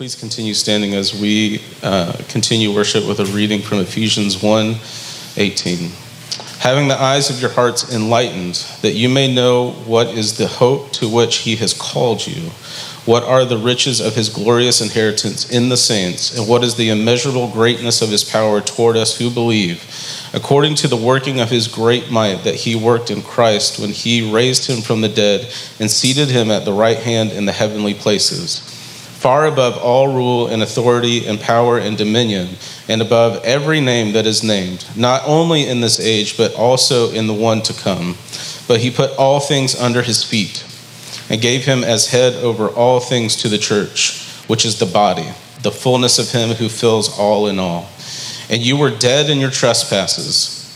Please continue standing as we uh, continue worship with a reading from Ephesians 1 18. Having the eyes of your hearts enlightened, that you may know what is the hope to which he has called you, what are the riches of his glorious inheritance in the saints, and what is the immeasurable greatness of his power toward us who believe, according to the working of his great might that he worked in Christ when he raised him from the dead and seated him at the right hand in the heavenly places far above all rule and authority and power and dominion, and above every name that is named, not only in this age, but also in the one to come. But he put all things under his feet, and gave him as head over all things to the church, which is the body, the fullness of him who fills all in all. And you were dead in your trespasses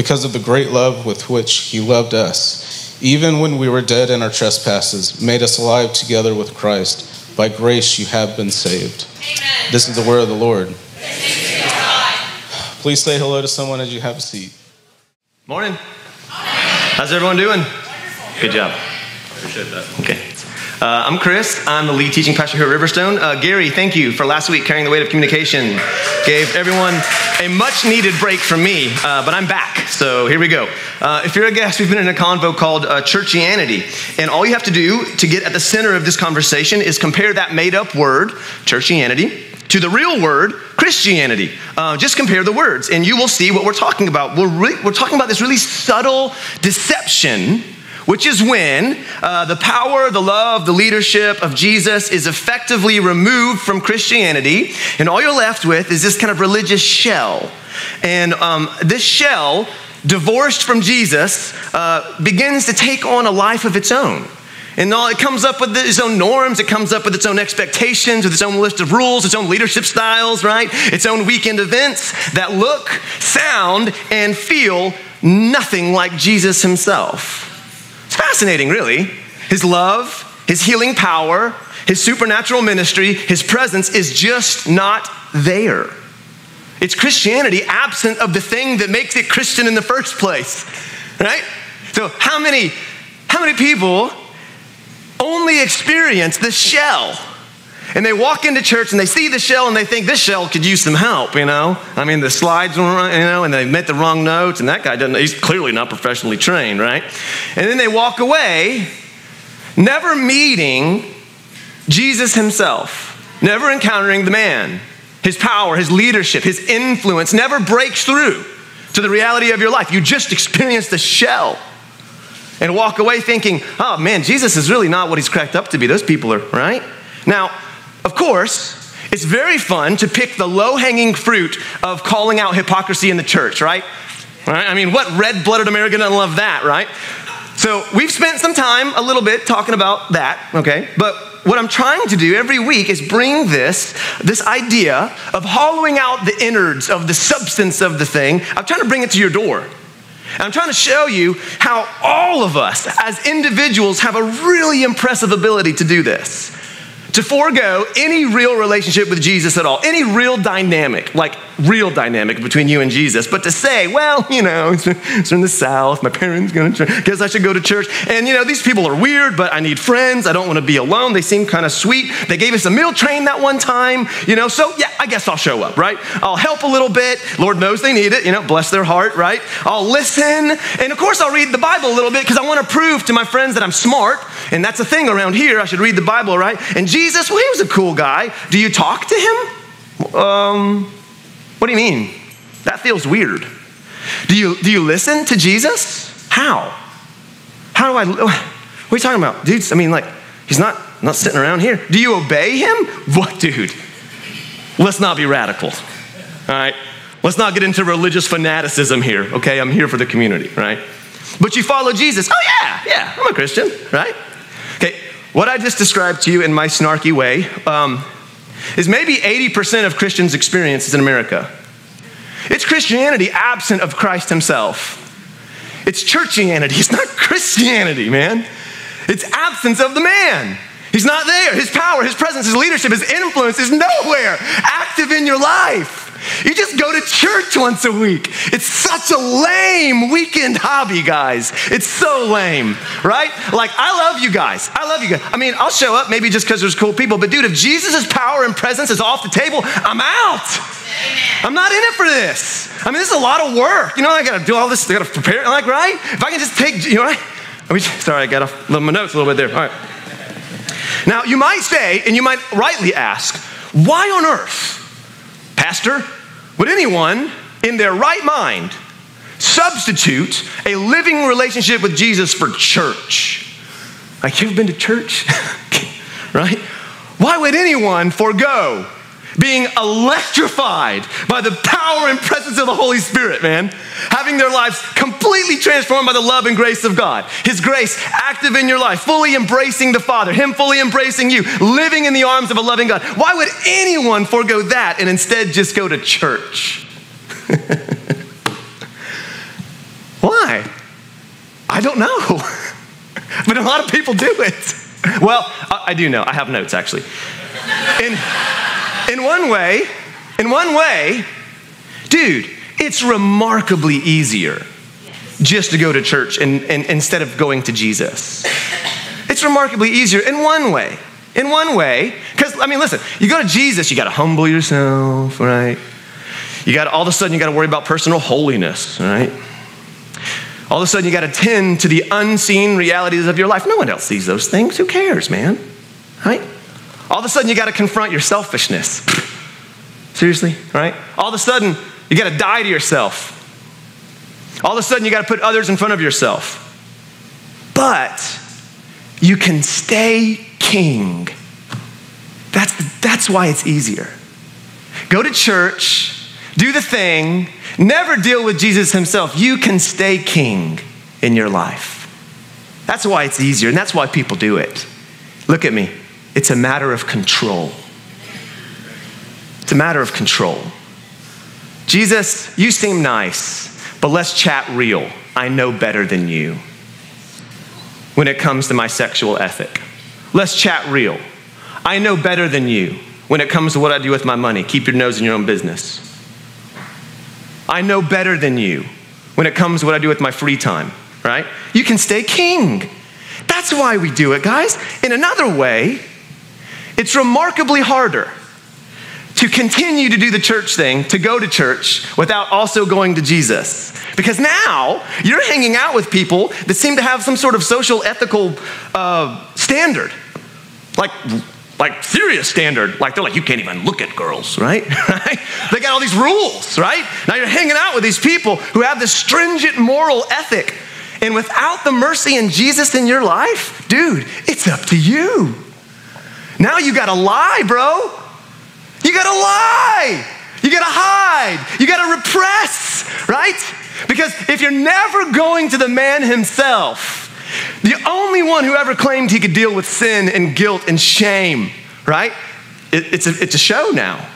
because of the great love with which he loved us, even when we were dead in our trespasses, made us alive together with Christ. By grace you have been saved. Amen. This is the word of the Lord. Please say hello to someone as you have a seat. Morning. How's everyone doing? Good job. Appreciate that. Okay. Uh, I'm Chris. I'm the lead teaching pastor here at Riverstone. Uh, Gary, thank you for last week carrying the weight of communication. Gave everyone a much needed break from me, uh, but I'm back. So here we go. Uh, if you're a guest, we've been in a convo called uh, Churchianity. And all you have to do to get at the center of this conversation is compare that made up word, Churchianity, to the real word, Christianity. Uh, just compare the words, and you will see what we're talking about. We're, re- we're talking about this really subtle deception which is when uh, the power, the love, the leadership of Jesus is effectively removed from Christianity, and all you're left with is this kind of religious shell. And um, this shell, divorced from Jesus, uh, begins to take on a life of its own. And all, it comes up with its own norms, it comes up with its own expectations, with its own list of rules, its own leadership styles, right? Its own weekend events that look, sound, and feel nothing like Jesus himself. Fascinating, really. His love, his healing power, his supernatural ministry, his presence is just not there. It's Christianity absent of the thing that makes it Christian in the first place, right? So, how many, how many people only experience the shell? And they walk into church and they see the shell and they think this shell could use some help, you know? I mean, the slides were, you know, and they met the wrong notes, and that guy doesn't, he's clearly not professionally trained, right? And then they walk away, never meeting Jesus himself, never encountering the man, his power, his leadership, his influence, never breaks through to the reality of your life. You just experience the shell and walk away thinking, oh man, Jesus is really not what he's cracked up to be. Those people are, right? Now, of course, it's very fun to pick the low hanging fruit of calling out hypocrisy in the church, right? right? I mean, what red blooded American doesn't love that, right? So we've spent some time, a little bit, talking about that, okay? But what I'm trying to do every week is bring this, this idea of hollowing out the innards of the substance of the thing. I'm trying to bring it to your door. And I'm trying to show you how all of us as individuals have a really impressive ability to do this to forego any real relationship with Jesus at all, any real dynamic, like real dynamic between you and Jesus, but to say, well, you know, it's from the South, my parents going to church, guess I should go to church. And, you know, these people are weird, but I need friends. I don't want to be alone. They seem kind of sweet. They gave us a meal train that one time, you know, so yeah, I guess I'll show up, right? I'll help a little bit. Lord knows they need it, you know, bless their heart, right? I'll listen. And of course, I'll read the Bible a little bit because I want to prove to my friends that I'm smart. And that's a thing around here. I should read the Bible, right? And Jesus, well, he was a cool guy. Do you talk to him? Um, what do you mean? That feels weird. Do you, do you listen to Jesus? How? How do I, what are you talking about? Dude, I mean, like, he's not, not sitting around here. Do you obey him? What, dude? Let's not be radical, all right? Let's not get into religious fanaticism here, okay? I'm here for the community, right? But you follow Jesus. Oh, yeah, yeah, I'm a Christian, right? What I just described to you in my snarky way, um, is maybe 80% of Christians' experiences in America. It's Christianity absent of Christ Himself. It's churchianity, it's not Christianity, man. It's absence of the man. He's not there. His power, his presence, his leadership, his influence is nowhere active in your life. You just go to church once a week. It's such a lame weekend hobby, guys. It's so lame, right? Like, I love you guys. I love you guys. I mean, I'll show up maybe just because there's cool people, but dude, if Jesus' power and presence is off the table, I'm out. I'm not in it for this. I mean, this is a lot of work. You know, I gotta do all this, I gotta prepare, like, right? If I can just take, you know, right? Sorry, I got off my notes a little bit there. All right. Now, you might say, and you might rightly ask, why on earth, Pastor, would anyone in their right mind substitute a living relationship with Jesus for church? Like, you've been to church? right? Why would anyone forego being electrified by the power and presence of the Holy Spirit, man. Having their lives completely transformed by the love and grace of God. His grace active in your life, fully embracing the Father, Him fully embracing you, living in the arms of a loving God. Why would anyone forego that and instead just go to church? Why? I don't know. but a lot of people do it. Well, I do know. I have notes actually. In, in one way, in one way, dude, it's remarkably easier just to go to church and, and, instead of going to Jesus. It's remarkably easier in one way. In one way, because I mean, listen, you go to Jesus, you got to humble yourself, right? You got all of a sudden you got to worry about personal holiness, right? All of a sudden you got to tend to the unseen realities of your life. No one else sees those things. Who cares, man? Right? All of a sudden, you got to confront your selfishness. Seriously, right? All of a sudden, you got to die to yourself. All of a sudden, you got to put others in front of yourself. But you can stay king. That's, that's why it's easier. Go to church, do the thing, never deal with Jesus himself. You can stay king in your life. That's why it's easier, and that's why people do it. Look at me. It's a matter of control. It's a matter of control. Jesus, you seem nice, but let's chat real. I know better than you when it comes to my sexual ethic. Let's chat real. I know better than you when it comes to what I do with my money. Keep your nose in your own business. I know better than you when it comes to what I do with my free time, right? You can stay king. That's why we do it, guys. In another way, it's remarkably harder to continue to do the church thing, to go to church, without also going to Jesus. Because now you're hanging out with people that seem to have some sort of social ethical uh, standard. Like, like serious standard. Like they're like, you can't even look at girls, right? right? They got all these rules, right? Now you're hanging out with these people who have this stringent moral ethic. And without the mercy and Jesus in your life, dude, it's up to you. Now you gotta lie, bro. You gotta lie. You gotta hide. You gotta repress, right? Because if you're never going to the man himself, the only one who ever claimed he could deal with sin and guilt and shame, right? It, it's, a, it's a show now.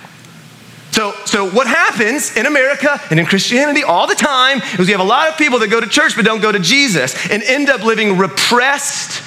So, so what happens in America and in Christianity all the time is we have a lot of people that go to church but don't go to Jesus and end up living repressed,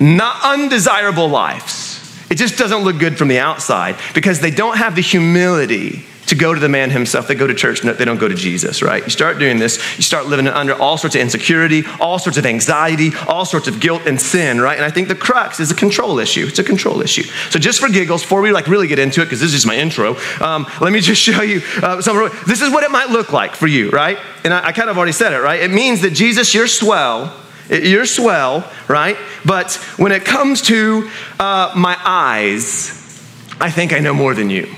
not undesirable lives. It just doesn't look good from the outside because they don't have the humility to go to the man himself. They go to church, they don't go to Jesus, right? You start doing this, you start living under all sorts of insecurity, all sorts of anxiety, all sorts of guilt and sin, right? And I think the crux is a control issue. It's a control issue. So just for giggles, before we like really get into it, because this is just my intro, um, let me just show you uh, some. This is what it might look like for you, right? And I, I kind of already said it, right? It means that Jesus, you're swell you're swell, right? But when it comes to uh, my eyes, I think I know more than you.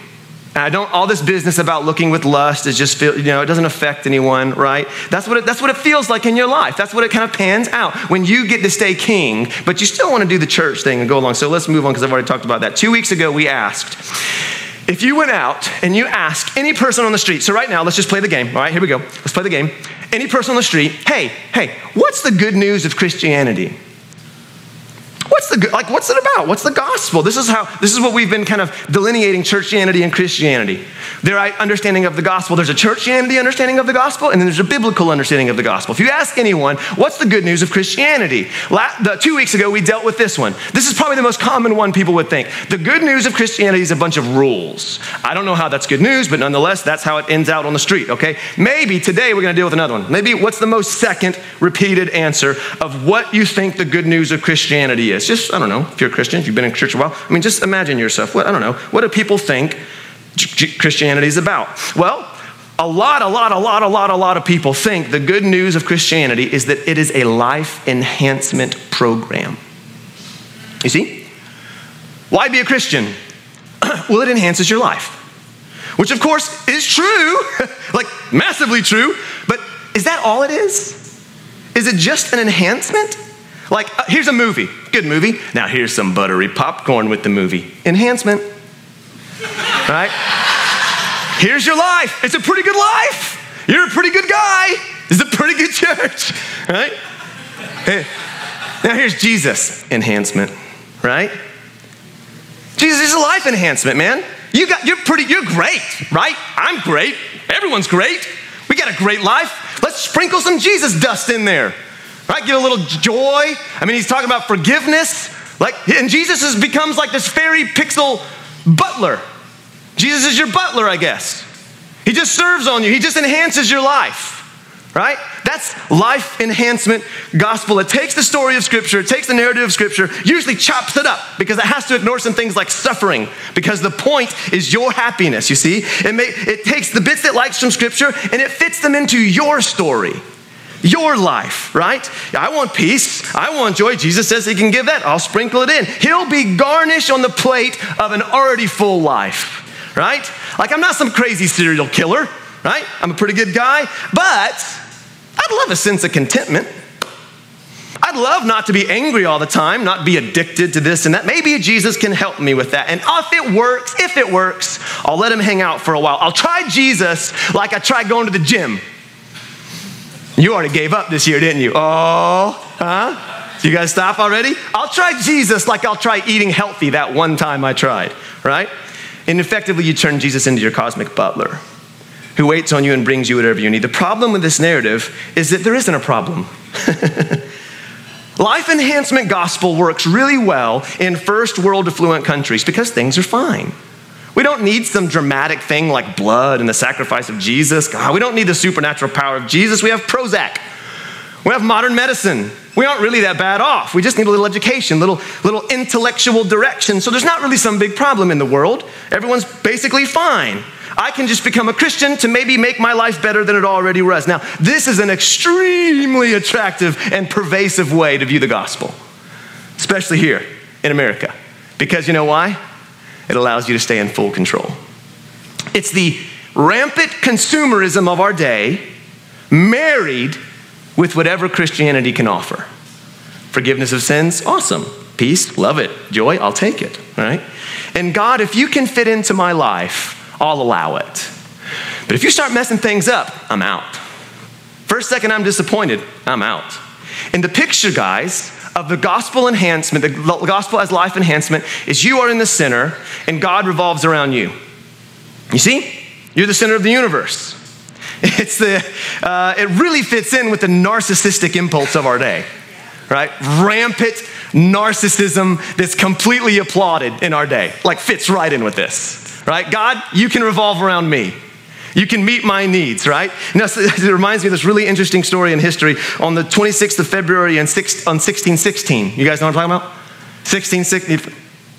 I don't, all this business about looking with lust is just, feel, you know, it doesn't affect anyone, right? That's what, it, that's what it feels like in your life. That's what it kind of pans out when you get to stay king, but you still want to do the church thing and go along. So let's move on because I've already talked about that. Two weeks ago, we asked, if you went out and you ask any person on the street, so right now, let's just play the game. All right, here we go. Let's play the game. Any person on the street, hey, hey, what's the good news of Christianity? What's the like, what's it about? What's the gospel? This is how this is what we've been kind of delineating churchianity and Christianity. Their understanding of the gospel. There's a churchianity understanding of the gospel, and then there's a biblical understanding of the gospel. If you ask anyone, what's the good news of Christianity? La- the, two weeks ago, we dealt with this one. This is probably the most common one people would think. The good news of Christianity is a bunch of rules. I don't know how that's good news, but nonetheless, that's how it ends out on the street. Okay, maybe today we're going to deal with another one. Maybe what's the most second repeated answer of what you think the good news of Christianity is? It's just I don't know. If you're a Christian, if you've been in church a while, I mean, just imagine yourself. What I don't know. What do people think Christianity is about? Well, a lot, a lot, a lot, a lot, a lot of people think the good news of Christianity is that it is a life enhancement program. You see? Why be a Christian? well, it enhances your life. Which, of course, is true, like massively true, but is that all it is? Is it just an enhancement? Like, uh, here's a movie, good movie. Now, here's some buttery popcorn with the movie. Enhancement. right? Here's your life. It's a pretty good life. You're a pretty good guy. It's a pretty good church, right? Hey. Now, here's Jesus. Enhancement, right? Jesus is a life enhancement, man. You got, you're pretty, you're great, right? I'm great. Everyone's great. We got a great life. Let's sprinkle some Jesus dust in there right? Get a little joy. I mean, he's talking about forgiveness. Like, and Jesus is, becomes like this fairy pixel butler. Jesus is your butler, I guess. He just serves on you, he just enhances your life, right? That's life enhancement gospel. It takes the story of Scripture, it takes the narrative of Scripture, usually chops it up because it has to ignore some things like suffering because the point is your happiness, you see? It, may, it takes the bits it likes from Scripture and it fits them into your story your life, right? I want peace. I want joy. Jesus says he can give that. I'll sprinkle it in. He'll be garnish on the plate of an already full life, right? Like I'm not some crazy serial killer, right? I'm a pretty good guy, but I'd love a sense of contentment. I'd love not to be angry all the time, not be addicted to this and that. Maybe Jesus can help me with that. And if it works, if it works, I'll let him hang out for a while. I'll try Jesus like I tried going to the gym you already gave up this year, didn't you? Oh, huh? You guys stop already? I'll try Jesus like I'll try eating healthy that one time I tried, right? And effectively, you turn Jesus into your cosmic butler who waits on you and brings you whatever you need. The problem with this narrative is that there isn't a problem. Life enhancement gospel works really well in first world affluent countries because things are fine. We don't need some dramatic thing like blood and the sacrifice of Jesus. God, we don't need the supernatural power of Jesus. We have Prozac. We have modern medicine. We aren't really that bad off. We just need a little education, little little intellectual direction. So there's not really some big problem in the world. Everyone's basically fine. I can just become a Christian to maybe make my life better than it already was. Now, this is an extremely attractive and pervasive way to view the gospel, especially here in America. Because you know why? It allows you to stay in full control. It's the rampant consumerism of our day married with whatever Christianity can offer. Forgiveness of sins, awesome. Peace, love it. Joy, I'll take it, right? And God, if you can fit into my life, I'll allow it. But if you start messing things up, I'm out. First second I'm disappointed, I'm out. And the picture, guys, of the gospel enhancement, the gospel as life enhancement, is you are in the center and God revolves around you. You see? You're the center of the universe. It's the, uh, it really fits in with the narcissistic impulse of our day, right? Rampant narcissism that's completely applauded in our day, like fits right in with this, right? God, you can revolve around me. You can meet my needs, right? Now, it reminds me of this really interesting story in history. On the 26th of February in six, on 1616, you guys know what I'm talking about? 1616?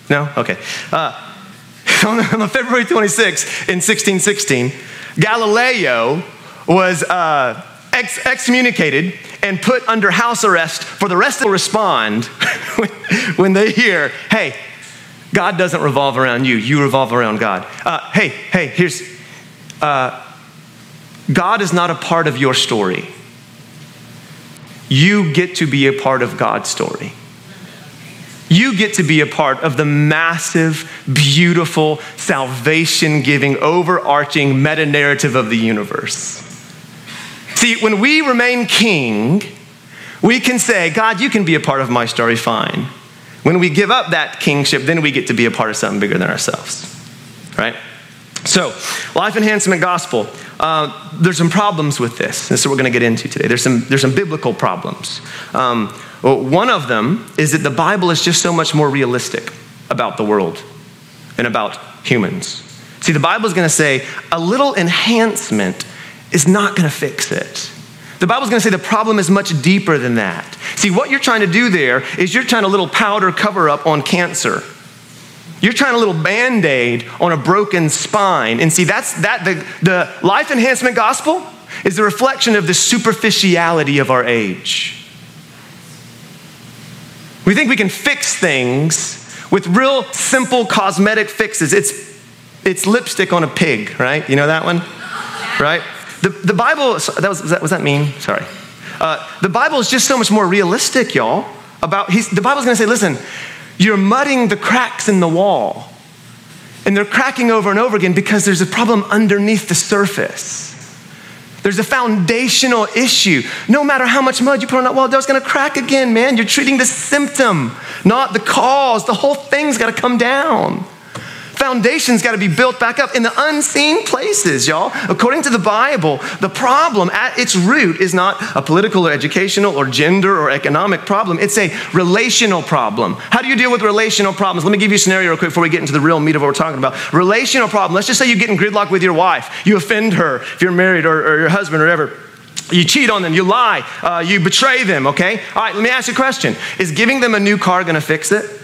No? Okay. Uh, on, on February 26th in 1616, Galileo was uh, ex- excommunicated and put under house arrest for the rest of respond when they hear, hey, God doesn't revolve around you, you revolve around God. Uh, hey, hey, here's, uh, God is not a part of your story. You get to be a part of God's story. You get to be a part of the massive, beautiful, salvation giving, overarching meta narrative of the universe. See, when we remain king, we can say, God, you can be a part of my story, fine. When we give up that kingship, then we get to be a part of something bigger than ourselves, right? So, life enhancement gospel. Uh, there's some problems with this. This is what we're going to get into today. There's some, there's some biblical problems. Um, well, one of them is that the Bible is just so much more realistic about the world and about humans. See, the Bible is going to say a little enhancement is not going to fix it. The Bible's going to say the problem is much deeper than that. See, what you're trying to do there is you're trying a little powder cover up on cancer. You're trying a little band aid on a broken spine. And see, that's that the, the life enhancement gospel is the reflection of the superficiality of our age. We think we can fix things with real simple cosmetic fixes. It's, it's lipstick on a pig, right? You know that one? Right? The, the Bible, that was, was, that, was that mean? Sorry. Uh, the Bible is just so much more realistic, y'all. About he's, the Bible's going to say, listen, you're mudding the cracks in the wall, and they're cracking over and over again because there's a problem underneath the surface. There's a foundational issue. No matter how much mud you put on that wall, it's going to crack again, man. You're treating the symptom, not the cause. The whole thing's got to come down. Foundation's got to be built back up in the unseen places, y'all. According to the Bible, the problem at its root is not a political or educational or gender or economic problem. It's a relational problem. How do you deal with relational problems? Let me give you a scenario real quick before we get into the real meat of what we're talking about. Relational problem. Let's just say you get in gridlock with your wife. You offend her if you're married or, or your husband or whatever. You cheat on them, you lie, uh, you betray them, okay? All right, let me ask you a question. Is giving them a new car gonna fix it?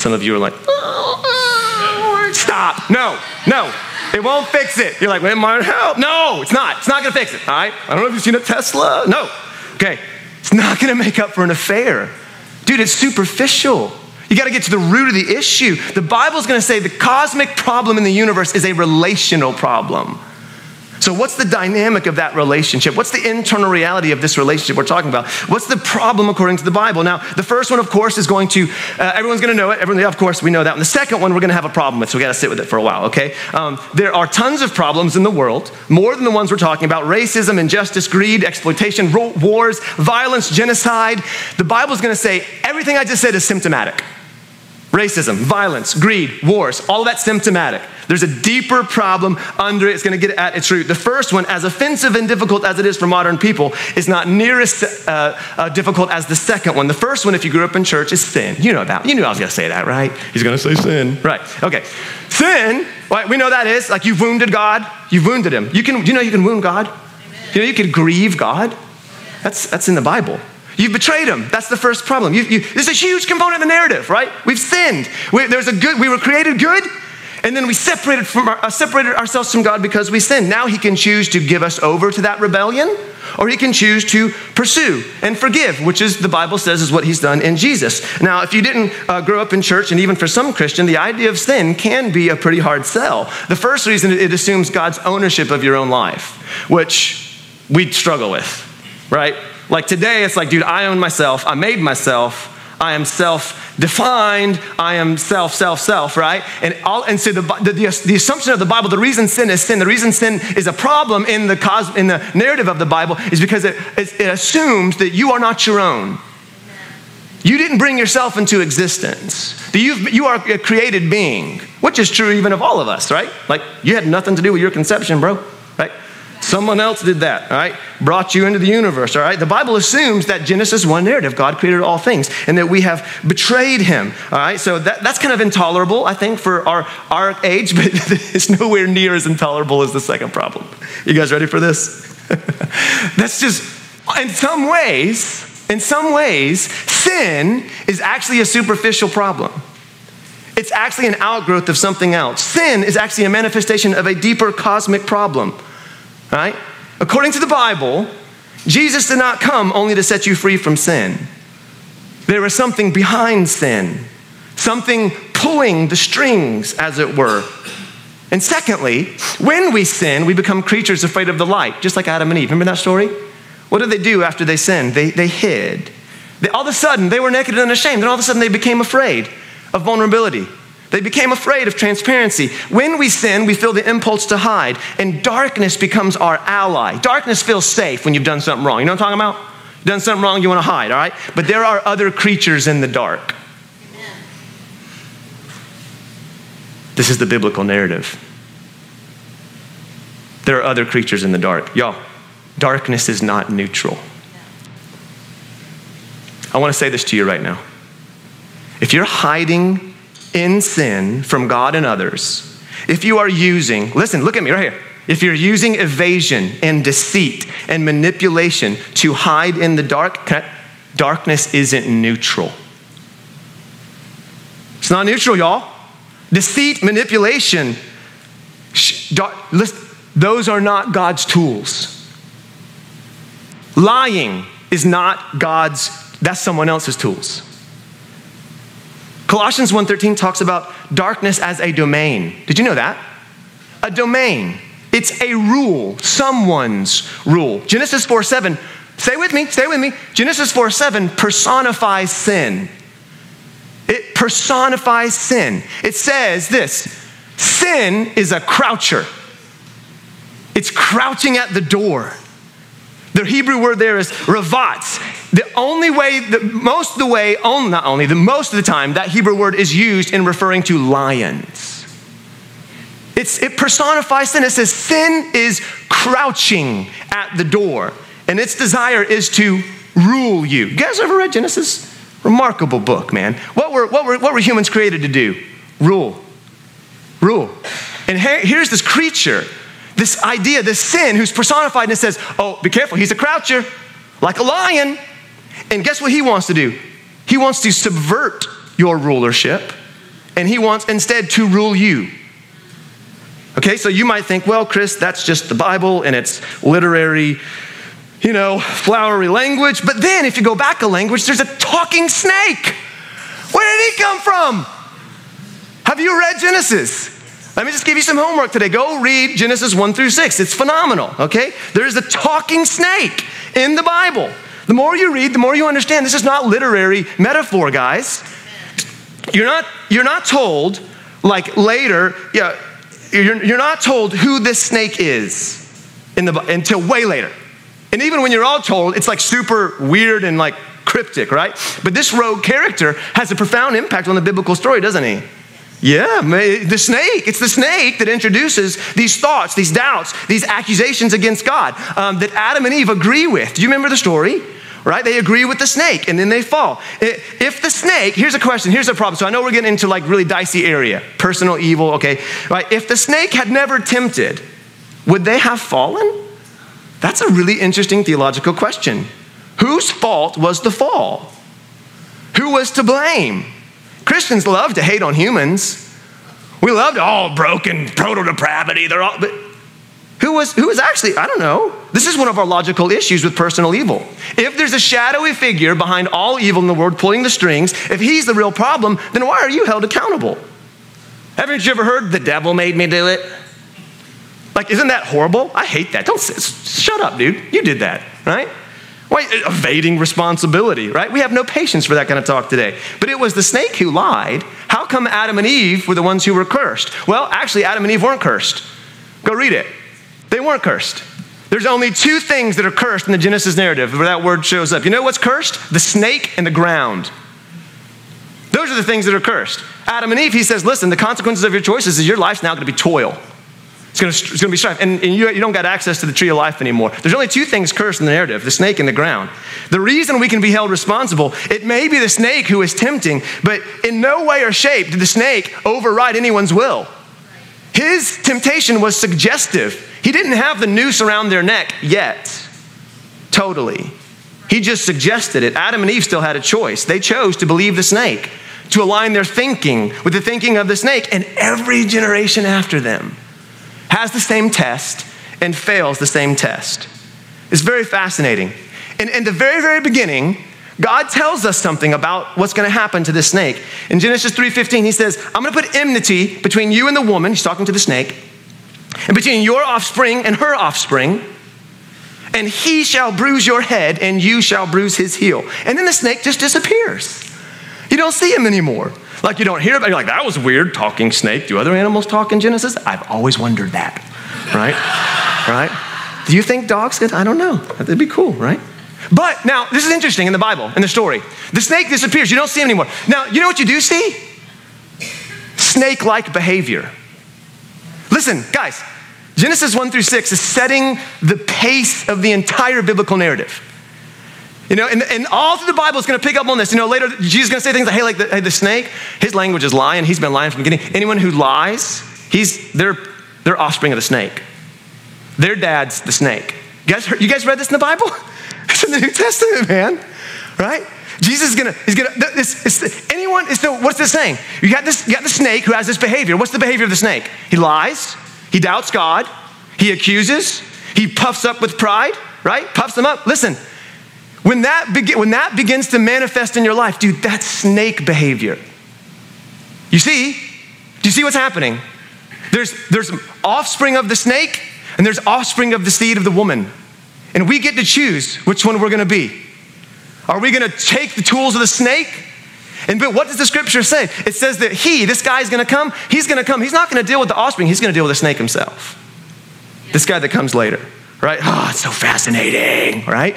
Some of you are like, oh, Stop. No, no. It won't fix it. You're like, well, it might help. No, it's not. It's not going to fix it. All right? I don't know if you've seen a Tesla. No. Okay. It's not going to make up for an affair. Dude, it's superficial. You got to get to the root of the issue. The Bible's going to say the cosmic problem in the universe is a relational problem. So, what's the dynamic of that relationship? What's the internal reality of this relationship we're talking about? What's the problem according to the Bible? Now, the first one, of course, is going to, uh, everyone's going to know it. Everyone, yeah, of course, we know that. And the second one, we're going to have a problem with, so we got to sit with it for a while, okay? Um, there are tons of problems in the world, more than the ones we're talking about racism, injustice, greed, exploitation, wars, violence, genocide. The Bible's going to say everything I just said is symptomatic. Racism, violence, greed, wars, all of that symptomatic. There's a deeper problem under it. It's going to get at its root. The first one, as offensive and difficult as it is for modern people, is not near as uh, uh, difficult as the second one. The first one, if you grew up in church, is sin. You know that. You knew I was going to say that, right? He's going to say sin. Right. Okay. Sin, right, we know that is like you've wounded God. You've wounded him. You can, you know you can wound God? Amen. You know you can grieve God? That's, that's in the Bible. You've betrayed him. That's the first problem. You, you, this is a huge component of the narrative, right? We've sinned. We, there's a good. We were created good, and then we separated from our, uh, separated ourselves from God because we sinned. Now He can choose to give us over to that rebellion, or He can choose to pursue and forgive, which is the Bible says is what He's done in Jesus. Now, if you didn't uh, grow up in church, and even for some Christian, the idea of sin can be a pretty hard sell. The first reason it assumes God's ownership of your own life, which we struggle with, right? Like today, it's like, dude, I own myself. I made myself. I am self defined. I am self, self, self, right? And, all, and so the, the, the, assumption of the Bible, the reason sin is sin, the reason sin is a problem in the, cos, in the narrative of the Bible is because it, it, it assumes that you are not your own. You didn't bring yourself into existence. You, you are a created being, which is true even of all of us, right? Like you had nothing to do with your conception, bro, right? Someone else did that, all right? Brought you into the universe, all right? The Bible assumes that Genesis 1 narrative, God created all things, and that we have betrayed him, all right? So that, that's kind of intolerable, I think, for our, our age, but it's nowhere near as intolerable as the second problem. You guys ready for this? that's just, in some ways, in some ways, sin is actually a superficial problem. It's actually an outgrowth of something else. Sin is actually a manifestation of a deeper cosmic problem right? According to the Bible, Jesus did not come only to set you free from sin. There was something behind sin, something pulling the strings, as it were. And secondly, when we sin, we become creatures afraid of the light, just like Adam and Eve. Remember that story? What did they do after they sinned? They, they hid. They, all of a sudden, they were naked and ashamed, and all of a sudden, they became afraid of vulnerability. They became afraid of transparency. When we sin, we feel the impulse to hide, and darkness becomes our ally. Darkness feels safe when you've done something wrong. You know what I'm talking about? Done something wrong, you want to hide, all right? But there are other creatures in the dark. Amen. This is the biblical narrative. There are other creatures in the dark. Y'all, darkness is not neutral. I want to say this to you right now. If you're hiding in sin from God and others, if you are using, listen, look at me right here. If you're using evasion and deceit and manipulation to hide in the dark, darkness isn't neutral. It's not neutral, y'all. Deceit, manipulation, those are not God's tools. Lying is not God's, that's someone else's tools. Colossians 1:13 talks about darkness as a domain. Did you know that? A domain. It's a rule, someone's rule. Genesis 4:7, stay with me, stay with me. Genesis 4:7 personifies sin. It personifies sin. It says this sin is a croucher, it's crouching at the door. The Hebrew word there is ravatz. The only way, the, most of the way, not only, the most of the time, that Hebrew word is used in referring to lions. It's, it personifies sin. It says sin is crouching at the door, and its desire is to rule you. You guys ever read Genesis? Remarkable book, man. What were, what were, what were humans created to do? Rule. Rule. And here's this creature, this idea, this sin who's personified and it says, oh, be careful, he's a croucher, like a lion. And guess what he wants to do? He wants to subvert your rulership, and he wants instead to rule you. Okay, so you might think, well, Chris, that's just the Bible and it's literary you know, flowery language. But then if you go back a language, there's a talking snake. Where did he come from? Have you read Genesis? Let me just give you some homework today. Go read Genesis 1 through 6. It's phenomenal, okay? There's a talking snake in the Bible. The more you read, the more you understand this is not literary metaphor, guys. You're not, you're not told, like later, yeah, you're, you're not told who this snake is in the, until way later. And even when you're all told, it's like super weird and like cryptic, right? But this rogue character has a profound impact on the biblical story, doesn't he? Yeah, the snake. It's the snake that introduces these thoughts, these doubts, these accusations against God um, that Adam and Eve agree with. Do you remember the story? Right? They agree with the snake and then they fall. If the snake, here's a question, here's a problem. So I know we're getting into like really dicey area, personal evil, okay? Right? If the snake had never tempted, would they have fallen? That's a really interesting theological question. Whose fault was the fall? Who was to blame? Christians love to hate on humans. We love to all oh, broken, proto depravity. They're all, but who was who was actually? I don't know. This is one of our logical issues with personal evil. If there's a shadowy figure behind all evil in the world pulling the strings, if he's the real problem, then why are you held accountable? Haven't you ever heard the devil made me do it? Like, isn't that horrible? I hate that. Don't shut up, dude. You did that, right? Why uh, evading responsibility, right? We have no patience for that kind of talk today. But it was the snake who lied. How come Adam and Eve were the ones who were cursed? Well, actually, Adam and Eve weren't cursed. Go read it. They weren't cursed. There's only two things that are cursed in the Genesis narrative where that word shows up. You know what's cursed? The snake and the ground. Those are the things that are cursed. Adam and Eve, he says, listen, the consequences of your choices is your life's now going to be toil. It's going to, it's going to be strife. And, and you, you don't got access to the tree of life anymore. There's only two things cursed in the narrative the snake and the ground. The reason we can be held responsible, it may be the snake who is tempting, but in no way or shape did the snake override anyone's will. His temptation was suggestive. He didn't have the noose around their neck yet, totally. He just suggested it. Adam and Eve still had a choice. They chose to believe the snake, to align their thinking with the thinking of the snake, and every generation after them has the same test and fails the same test. It's very fascinating. And in the very, very beginning, God tells us something about what's going to happen to the snake. In Genesis 3:15, he says, "I'm going to put enmity between you and the woman, he's talking to the snake, and between your offspring and her offspring, and he shall bruise your head and you shall bruise his heel." And then the snake just disappears. You don't see him anymore. Like you don't hear about. You're like, that was weird, talking snake. Do other animals talk in Genesis? I've always wondered that, right? right? Do you think dogs could? I don't know. That'd be cool, right? But now, this is interesting in the Bible, in the story. The snake disappears. You don't see him anymore. Now, you know what you do see? Snake like behavior. Listen, guys, Genesis 1 through 6 is setting the pace of the entire biblical narrative. You know, and, and all through the Bible is going to pick up on this. You know, later Jesus is going to say things like, hey, like the, hey, the snake, his language is lying. He's been lying from the beginning. Anyone who lies, he's, they're, they're offspring of the snake. Their dad's the snake. You guys, you guys read this in the Bible? It's in the New Testament, man. Right? Jesus is gonna, he's gonna, it's, anyone, it's the, what's this saying? You got this, you got the snake who has this behavior. What's the behavior of the snake? He lies, he doubts God, he accuses, he puffs up with pride, right? Puffs them up. Listen, when that, be, when that begins to manifest in your life, dude, that's snake behavior. You see? Do you see what's happening? There's, there's offspring of the snake, and there's offspring of the seed of the woman. And we get to choose which one we're gonna be. Are we gonna take the tools of the snake? And but what does the scripture say? It says that he, this guy is gonna come, he's gonna come. He's not gonna deal with the offspring, he's gonna deal with the snake himself. This guy that comes later, right? Oh, it's so fascinating, right?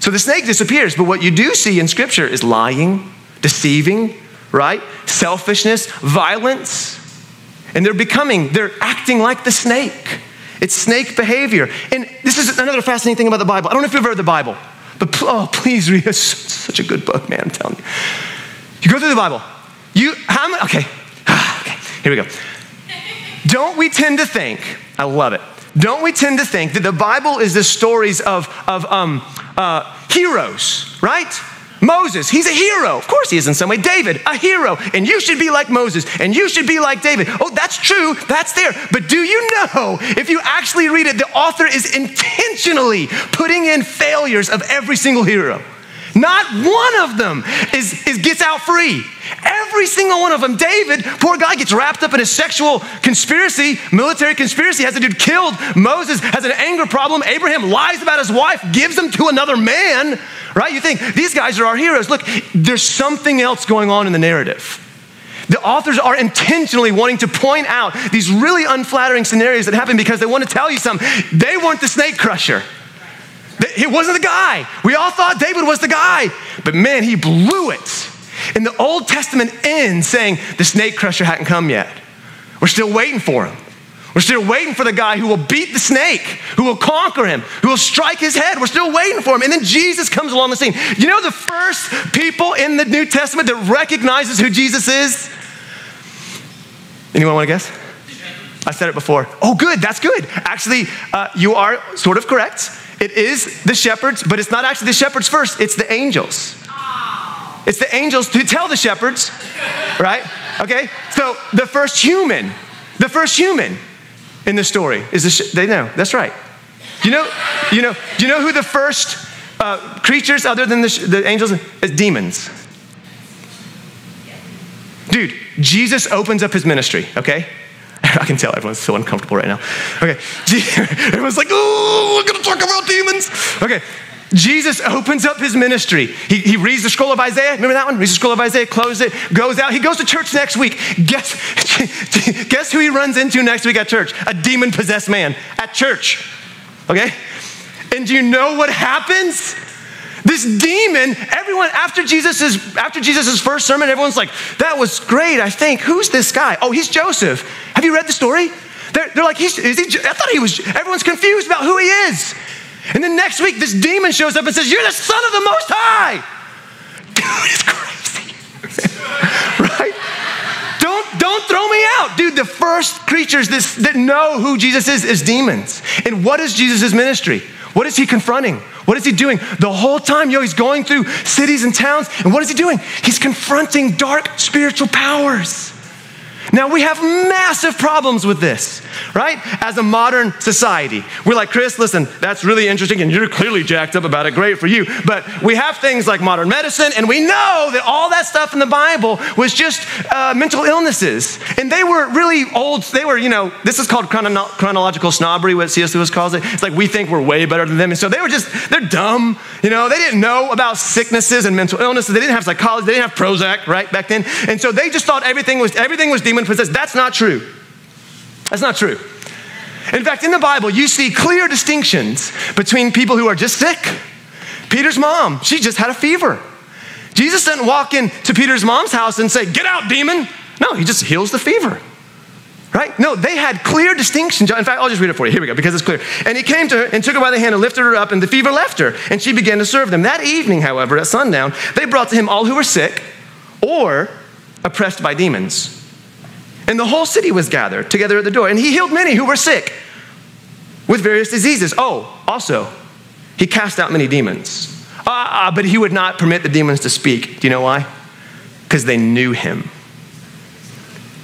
So the snake disappears, but what you do see in scripture is lying, deceiving, right? Selfishness, violence. And they're becoming, they're acting like the snake. It's snake behavior. And this is another fascinating thing about the Bible. I don't know if you've ever read the Bible, but oh, please read it. It's such a good book, man, I'm telling you. You go through the Bible. You, how many, okay, okay, here we go. Don't we tend to think, I love it, don't we tend to think that the Bible is the stories of, of um, uh, heroes, right? Moses, he's a hero. Of course he is in some way. David, a hero. And you should be like Moses, and you should be like David. Oh, that's true. That's there. But do you know, if you actually read it, the author is intentionally putting in failures of every single hero. Not one of them is, is gets out free. Every single one of them. David, poor guy, gets wrapped up in a sexual conspiracy, military conspiracy, has a dude killed. Moses has an anger problem. Abraham lies about his wife, gives them to another man, right? You think these guys are our heroes. Look, there's something else going on in the narrative. The authors are intentionally wanting to point out these really unflattering scenarios that happen because they want to tell you something. They weren't the snake crusher. It wasn't the guy. We all thought David was the guy, but man, he blew it. And the Old Testament ends saying the snake crusher hadn't come yet. We're still waiting for him. We're still waiting for the guy who will beat the snake, who will conquer him, who will strike his head. We're still waiting for him. And then Jesus comes along the scene. You know the first people in the New Testament that recognizes who Jesus is? Anyone want to guess? I said it before. Oh, good. That's good. Actually, uh, you are sort of correct. It is the shepherds, but it's not actually the shepherds first, it's the angels. It's the angels who tell the shepherds, right? Okay? So the first human, the first human in the story is the sh- they know. That's right. You know, you know, you know who the first uh, creatures other than the, sh- the angels is demons? Dude, Jesus opens up his ministry, okay? I can tell everyone's so uncomfortable right now. Okay, everyone's like, oh, we're gonna talk about demons. Okay, Jesus opens up his ministry. He, he reads the scroll of Isaiah. Remember that one? Reads the scroll of Isaiah, closes it, goes out. He goes to church next week. Guess, guess who he runs into next week at church? A demon possessed man at church. Okay? And do you know what happens? This demon, everyone, after Jesus' after Jesus's first sermon, everyone's like, that was great, I think. Who's this guy? Oh, he's Joseph. Have you read the story? They're, they're like, he's, he, I thought he was, everyone's confused about who he is. And then next week, this demon shows up and says, You're the son of the Most High. Dude, it's crazy. right? Don't, don't throw me out. Dude, the first creatures this, that know who Jesus is is demons. And what is Jesus' ministry? What is he confronting? What is he doing? The whole time, yo, he's going through cities and towns. And what is he doing? He's confronting dark spiritual powers. Now, we have massive problems with this, right? As a modern society. We're like, Chris, listen, that's really interesting, and you're clearly jacked up about it. Great for you. But we have things like modern medicine, and we know that all that stuff in the Bible was just uh, mental illnesses. And they were really old. They were, you know, this is called chrono- chronological snobbery, what C.S. Lewis calls it. It's like we think we're way better than them. And so they were just, they're dumb. You know, they didn't know about sicknesses and mental illnesses. They didn't have psychology. They didn't have Prozac, right, back then. And so they just thought everything was, everything was demon demon possessed. That's not true. That's not true. In fact, in the Bible, you see clear distinctions between people who are just sick, Peter's mom, she just had a fever. Jesus doesn't walk into Peter's mom's house and say, Get out, demon. No, he just heals the fever. Right? No, they had clear distinction. In fact, I'll just read it for you. Here we go, because it's clear. And he came to her and took her by the hand and lifted her up, and the fever left her, and she began to serve them. That evening, however, at sundown, they brought to him all who were sick or oppressed by demons. And the whole city was gathered together at the door, and he healed many who were sick with various diseases. Oh, also, he cast out many demons. Uh, but he would not permit the demons to speak. Do you know why? Because they knew him.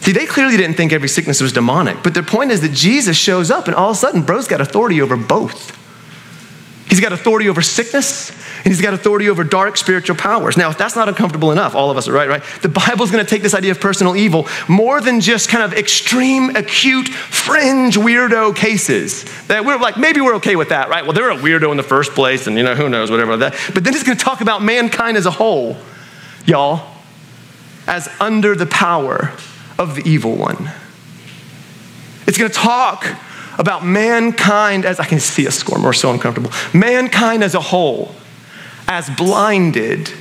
See, they clearly didn't think every sickness was demonic, but their point is that Jesus shows up and all of a sudden, bro's got authority over both. He's got authority over sickness and he's got authority over dark spiritual powers. Now, if that's not uncomfortable enough, all of us are right, right? The Bible's gonna take this idea of personal evil more than just kind of extreme, acute, fringe, weirdo cases that we're like, maybe we're okay with that, right? Well, they're a weirdo in the first place, and you know, who knows, whatever that. But then it's gonna talk about mankind as a whole, y'all, as under the power of the evil one. It's going to talk about mankind as I can see a score more so uncomfortable. Mankind as a whole, as blinded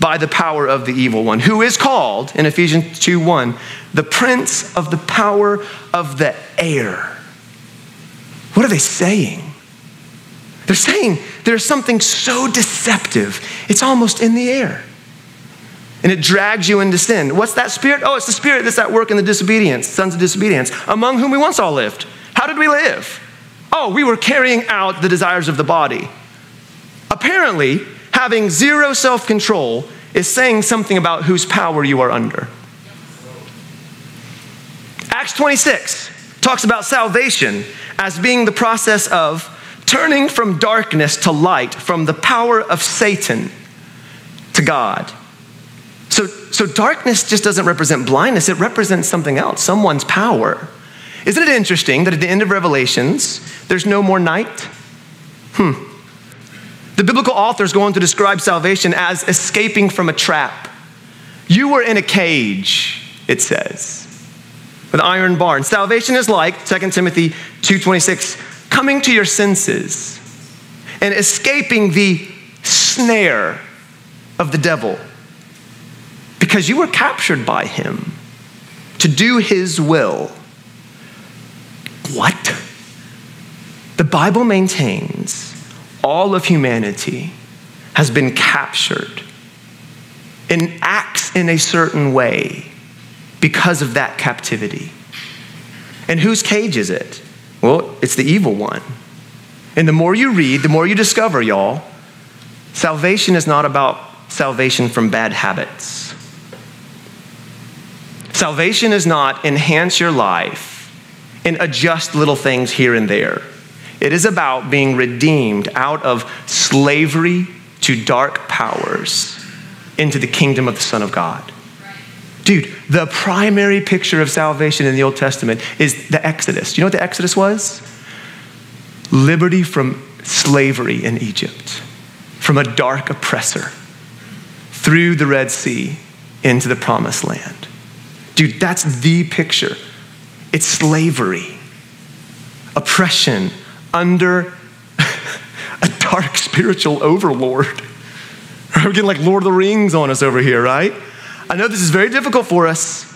by the power of the evil one, who is called in Ephesians 2 1, the prince of the power of the air. What are they saying? They're saying there's something so deceptive, it's almost in the air and it drags you into sin. What's that spirit? Oh, it's the spirit that's at work in the disobedience, sons of disobedience, among whom we once all lived. How did we live? Oh, we were carrying out the desires of the body. Apparently, having zero self control is saying something about whose power you are under. Acts 26 talks about salvation as being the process of turning from darkness to light, from the power of Satan to God. So, so darkness just doesn't represent blindness, it represents something else, someone's power. Isn't it interesting that at the end of Revelations, there's no more night? Hmm. The biblical authors go on to describe salvation as escaping from a trap. You were in a cage, it says, with iron bars. Salvation is like 2 Timothy 2:26, coming to your senses and escaping the snare of the devil because you were captured by him to do his will. What? The Bible maintains all of humanity has been captured and acts in a certain way because of that captivity. And whose cage is it? Well, it's the evil one. And the more you read, the more you discover, y'all, salvation is not about salvation from bad habits. Salvation is not enhance your life and adjust little things here and there. It is about being redeemed out of slavery to dark powers into the kingdom of the Son of God. Dude, the primary picture of salvation in the Old Testament is the Exodus. Do you know what the Exodus was? Liberty from slavery in Egypt, from a dark oppressor, through the Red Sea into the promised land. Dude, that's the picture. It's slavery, oppression under a dark spiritual overlord. We're getting like Lord of the Rings on us over here, right? I know this is very difficult for us,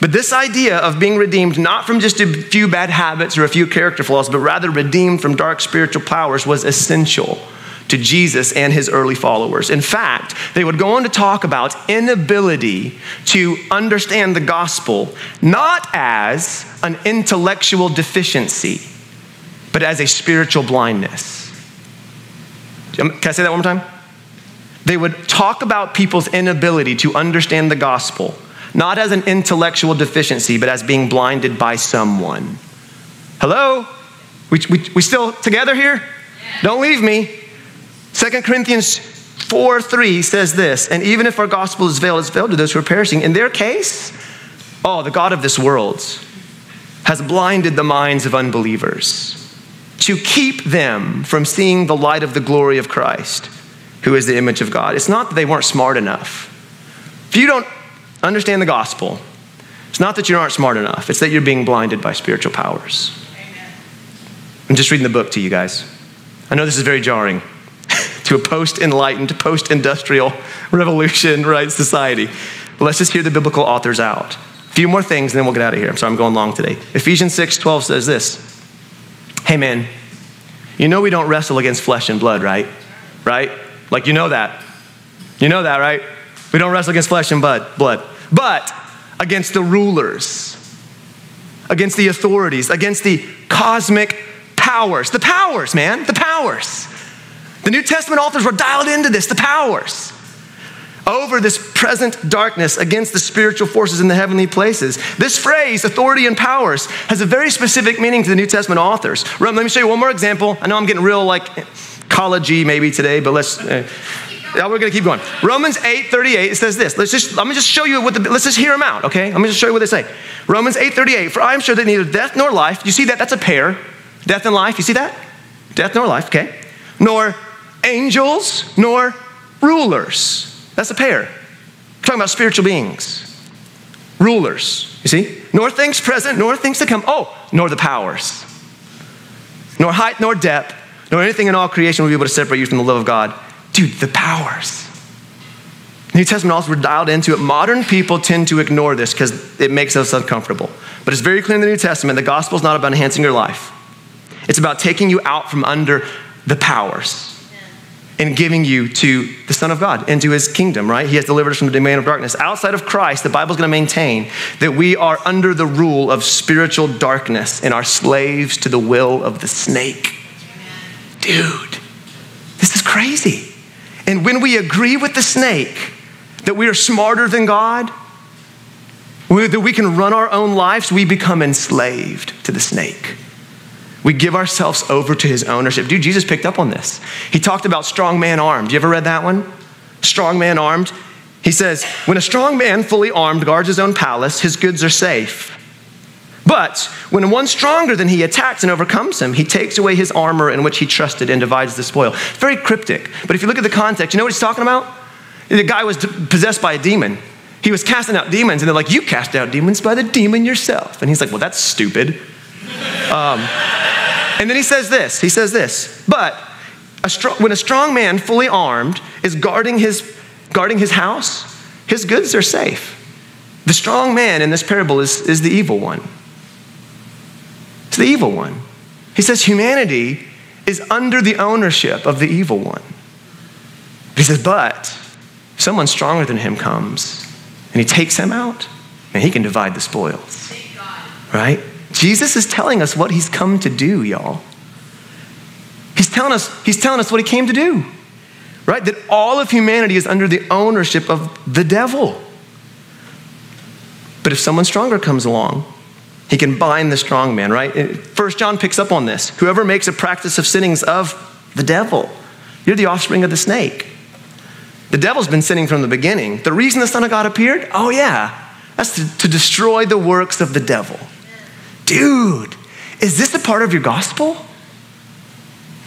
but this idea of being redeemed not from just a few bad habits or a few character flaws, but rather redeemed from dark spiritual powers was essential to Jesus and his early followers. In fact, they would go on to talk about inability to understand the gospel not as an intellectual deficiency, but as a spiritual blindness. Um, can I say that one more time? They would talk about people's inability to understand the gospel, not as an intellectual deficiency, but as being blinded by someone. Hello? We, we, we still together here? Don't leave me. 2 Corinthians 4 3 says this, and even if our gospel is veiled, it's veiled to those who are perishing. In their case, oh, the God of this world has blinded the minds of unbelievers to keep them from seeing the light of the glory of Christ, who is the image of God. It's not that they weren't smart enough. If you don't understand the gospel, it's not that you aren't smart enough, it's that you're being blinded by spiritual powers. Amen. I'm just reading the book to you guys. I know this is very jarring a post enlightened, post industrial revolution, right, society. But let's just hear the biblical authors out. A few more things and then we'll get out of here. I'm sorry, I'm going long today. Ephesians 6 12 says this Hey, man, you know we don't wrestle against flesh and blood, right? Right? Like, you know that. You know that, right? We don't wrestle against flesh and blood, blood, but against the rulers, against the authorities, against the cosmic powers. The powers, man, the powers. The New Testament authors were dialed into this, the powers. Over this present darkness against the spiritual forces in the heavenly places. This phrase, authority and powers, has a very specific meaning to the New Testament authors. Let me show you one more example. I know I'm getting real like collegey maybe today, but let's. Uh, yeah, we're gonna keep going. Romans 8 38, it says this. Let's just, let me just show you what the, let's just hear them out, okay? Let me just show you what they say. Romans 8 38, for I am sure that neither death nor life, you see that? That's a pair. Death and life, you see that? Death nor life, okay? Nor angels, nor rulers. That's a pair. We're talking about spiritual beings. Rulers, you see? Nor things present, nor things to come. Oh, nor the powers. Nor height, nor depth, nor anything in all creation will be able to separate you from the love of God Dude, the powers. New Testament also were dialed into it. Modern people tend to ignore this because it makes us uncomfortable. But it's very clear in the New Testament the gospel is not about enhancing your life, it's about taking you out from under the powers and giving you to the Son of God, into his kingdom, right? He has delivered us from the domain of darkness. Outside of Christ, the Bible's gonna maintain that we are under the rule of spiritual darkness and are slaves to the will of the snake. Dude, this is crazy. And when we agree with the snake that we are smarter than God, that we can run our own lives, we become enslaved to the snake. We give ourselves over to his ownership. Dude, Jesus picked up on this. He talked about strong man armed. You ever read that one? Strong man armed. He says, when a strong man fully armed guards his own palace, his goods are safe. But when one stronger than he attacks and overcomes him, he takes away his armor in which he trusted and divides the spoil. Very cryptic. But if you look at the context, you know what he's talking about? The guy was possessed by a demon. He was casting out demons, and they're like, You cast out demons by the demon yourself. And he's like, Well, that's stupid. Um, and then he says this He says this, but a strong, when a strong man, fully armed, is guarding his, guarding his house, his goods are safe. The strong man in this parable is, is the evil one. It's the evil one. He says humanity is under the ownership of the evil one. He says, but someone stronger than him comes and he takes him out and he can divide the spoils. Right? Jesus is telling us what he's come to do, y'all. He's telling us, he's telling us what he came to do. Right? That all of humanity is under the ownership of the devil. But if someone stronger comes along, he can bind the strong man, right? First John picks up on this. Whoever makes a practice of sinnings of the devil, you're the offspring of the snake. The devil's been sinning from the beginning. The reason the Son of God appeared, oh yeah, that's to, to destroy the works of the devil. Dude, is this a part of your gospel?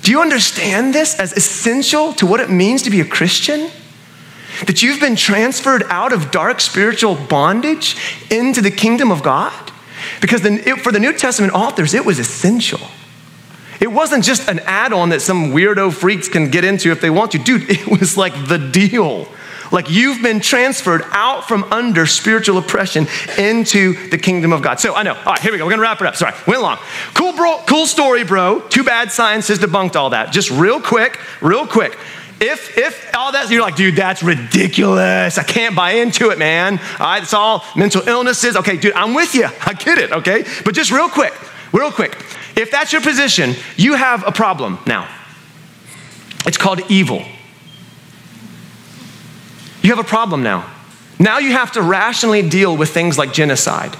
Do you understand this as essential to what it means to be a Christian? That you've been transferred out of dark spiritual bondage into the kingdom of God? Because for the New Testament authors, it was essential. It wasn't just an add on that some weirdo freaks can get into if they want to. Dude, it was like the deal. Like you've been transferred out from under spiritual oppression into the kingdom of God. So I know. All right, here we go. We're gonna wrap it up. Sorry, went long. Cool, bro. Cool story, bro. Too bad science has debunked all that. Just real quick, real quick. If, if all that, you're like, dude, that's ridiculous. I can't buy into it, man. All right, it's all mental illnesses. Okay, dude, I'm with you. I get it, okay? But just real quick, real quick. If that's your position, you have a problem now. It's called evil. You have a problem now. Now you have to rationally deal with things like genocide.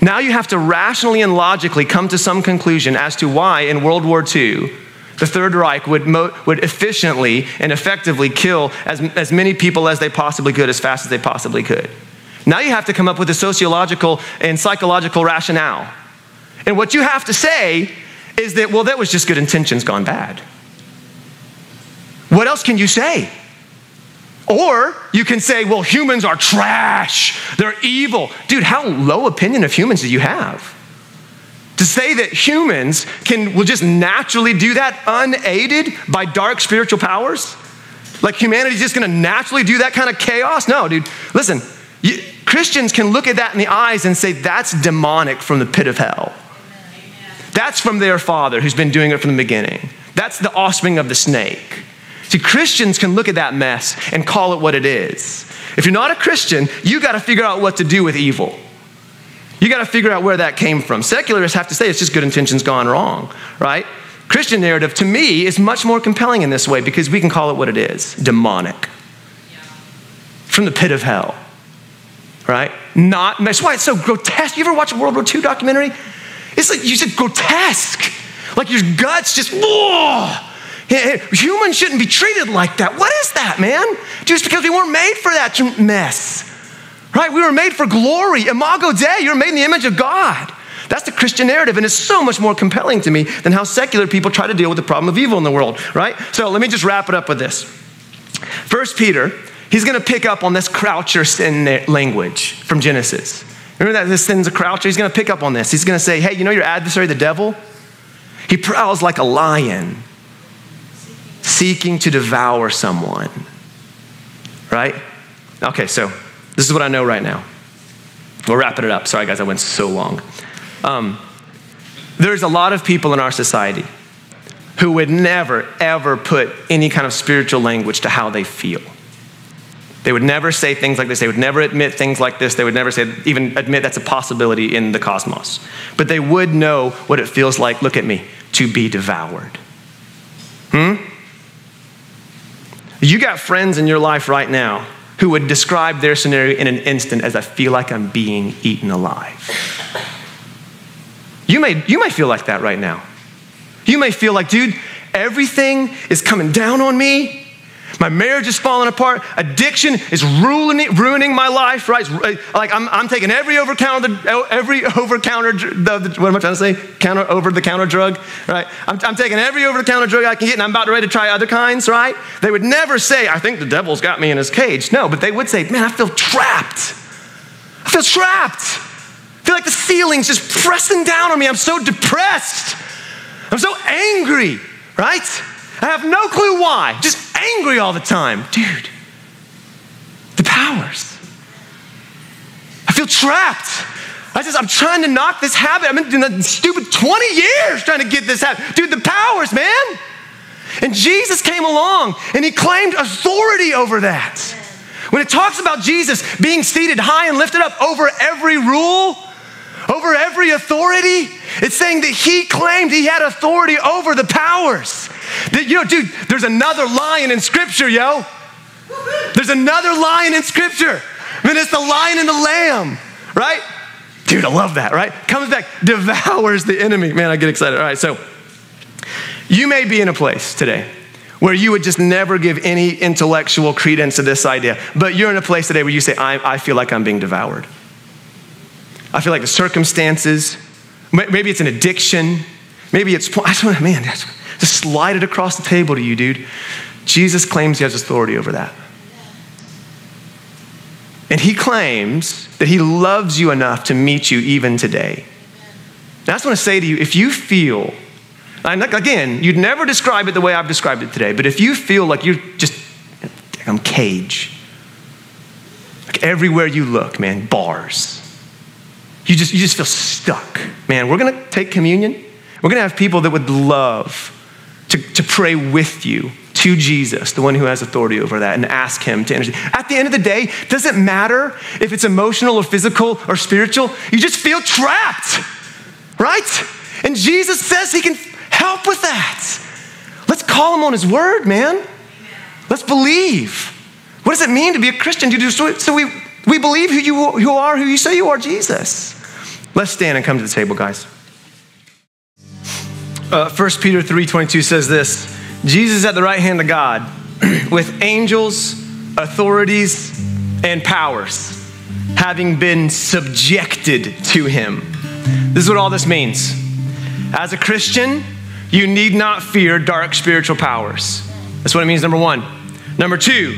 Now you have to rationally and logically come to some conclusion as to why in World War II, the Third Reich would, mo- would efficiently and effectively kill as, as many people as they possibly could, as fast as they possibly could. Now you have to come up with a sociological and psychological rationale. And what you have to say is that, well, that was just good intentions gone bad. What else can you say? Or you can say, well, humans are trash. They're evil. Dude, how low opinion of humans do you have? To say that humans can will just naturally do that unaided by dark spiritual powers? Like humanity's just gonna naturally do that kind of chaos? No, dude. Listen, you, Christians can look at that in the eyes and say that's demonic from the pit of hell. That's from their father who's been doing it from the beginning. That's the offspring of the snake. See, Christians can look at that mess and call it what it is. If you're not a Christian, you got to figure out what to do with evil. You got to figure out where that came from. Secularists have to say it's just good intentions gone wrong, right? Christian narrative, to me, is much more compelling in this way because we can call it what it is demonic. Yeah. From the pit of hell, right? Not, that's why it's so grotesque. You ever watch a World War II documentary? It's like you said grotesque. Like your guts just, whoa. Humans shouldn't be treated like that. What is that, man? Just because we weren't made for that mess. Right? We were made for glory. Imago Dei, you're made in the image of God. That's the Christian narrative, and it's so much more compelling to me than how secular people try to deal with the problem of evil in the world, right? So let me just wrap it up with this. First Peter, he's gonna pick up on this croucher sin language from Genesis. Remember that this sin's a croucher? He's gonna pick up on this. He's gonna say, hey, you know your adversary, the devil? He prowls like a lion, seeking to devour someone. Right? Okay, so this is what I know right now. We're wrapping it up. Sorry, guys, I went so long. Um, there's a lot of people in our society who would never, ever put any kind of spiritual language to how they feel. They would never say things like this. They would never admit things like this. They would never say, even admit that's a possibility in the cosmos. But they would know what it feels like, look at me, to be devoured. Hmm? You got friends in your life right now who would describe their scenario in an instant as I feel like I'm being eaten alive. You may, you may feel like that right now. You may feel like, dude, everything is coming down on me. My marriage is falling apart. Addiction is ruining, ruining my life, right? Uh, like I'm, I'm taking every over counter, every over counter, what am I trying to say? Counter over the counter drug, right? I'm, I'm taking every over the counter drug I can get, and I'm about ready to try other kinds, right? They would never say, I think the devil's got me in his cage. No, but they would say, man, I feel trapped. I feel trapped. I feel like the ceiling's just pressing down on me. I'm so depressed. I'm so angry, right? I have no clue why. Just angry all the time. Dude, the powers. I feel trapped. I just, I'm trying to knock this habit. I've been doing that stupid 20 years trying to get this habit. Dude, the powers, man. And Jesus came along and he claimed authority over that. When it talks about Jesus being seated high and lifted up over every rule, over every authority, it's saying that he claimed he had authority over the powers. You know, dude, there's another lion in scripture, yo. There's another lion in scripture. I mean, it's the lion and the lamb, right? Dude, I love that, right? Comes back, devours the enemy. Man, I get excited. All right, so you may be in a place today where you would just never give any intellectual credence to this idea, but you're in a place today where you say, I, I feel like I'm being devoured. I feel like the circumstances, maybe it's an addiction, maybe it's, I to, man, just slide it across the table to you, dude. Jesus claims he has authority over that. And he claims that he loves you enough to meet you even today. Now, I just want to say to you if you feel, and again, you'd never describe it the way I've described it today, but if you feel like you're just, I'm cage, like everywhere you look, man, bars. You just, you just feel stuck. Man, we're going to take communion. We're going to have people that would love to, to pray with you to Jesus, the one who has authority over that, and ask Him to intercede. At the end of the day, doesn't matter if it's emotional or physical or spiritual, you just feel trapped, right? And Jesus says He can help with that. Let's call Him on His word, man. Let's believe. What does it mean to be a Christian? So we, we believe who you, who are, who you say you are, Jesus. Let's stand and come to the table, guys. Uh, 1 Peter 3.22 says this, Jesus at the right hand of God with angels, authorities, and powers having been subjected to him. This is what all this means. As a Christian, you need not fear dark spiritual powers. That's what it means, number one. Number two,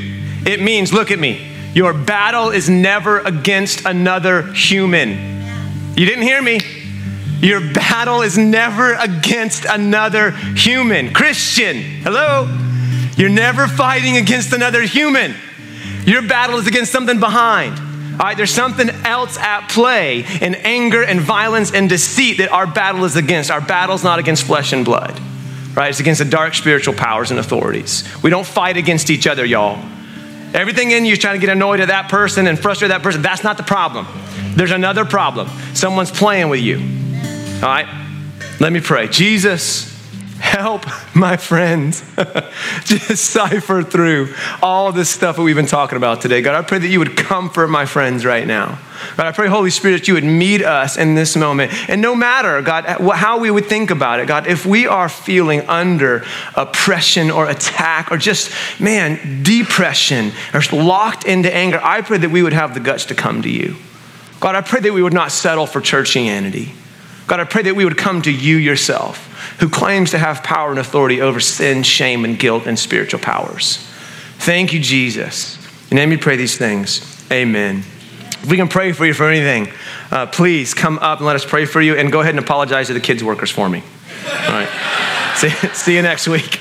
it means, look at me, your battle is never against another human. You didn't hear me. Your battle is never against another human. Christian, hello? You're never fighting against another human. Your battle is against something behind. All right, there's something else at play in anger and violence and deceit that our battle is against. Our battle's not against flesh and blood, right? It's against the dark spiritual powers and authorities. We don't fight against each other, y'all. Everything in you is trying to get annoyed at that person and frustrate that person. That's not the problem. There's another problem. Someone's playing with you. All right? Let me pray. Jesus, help my friends just cipher through all this stuff that we've been talking about today. God, I pray that you would comfort my friends right now. God, I pray, Holy Spirit, that you would meet us in this moment. And no matter, God, how we would think about it, God, if we are feeling under oppression or attack or just, man, depression or locked into anger, I pray that we would have the guts to come to you. God, I pray that we would not settle for churchianity. God, I pray that we would come to you yourself, who claims to have power and authority over sin, shame, and guilt and spiritual powers. Thank you, Jesus. In name we pray these things. Amen. If we can pray for you for anything, uh, please come up and let us pray for you and go ahead and apologize to the kids' workers for me. All right. see, see you next week.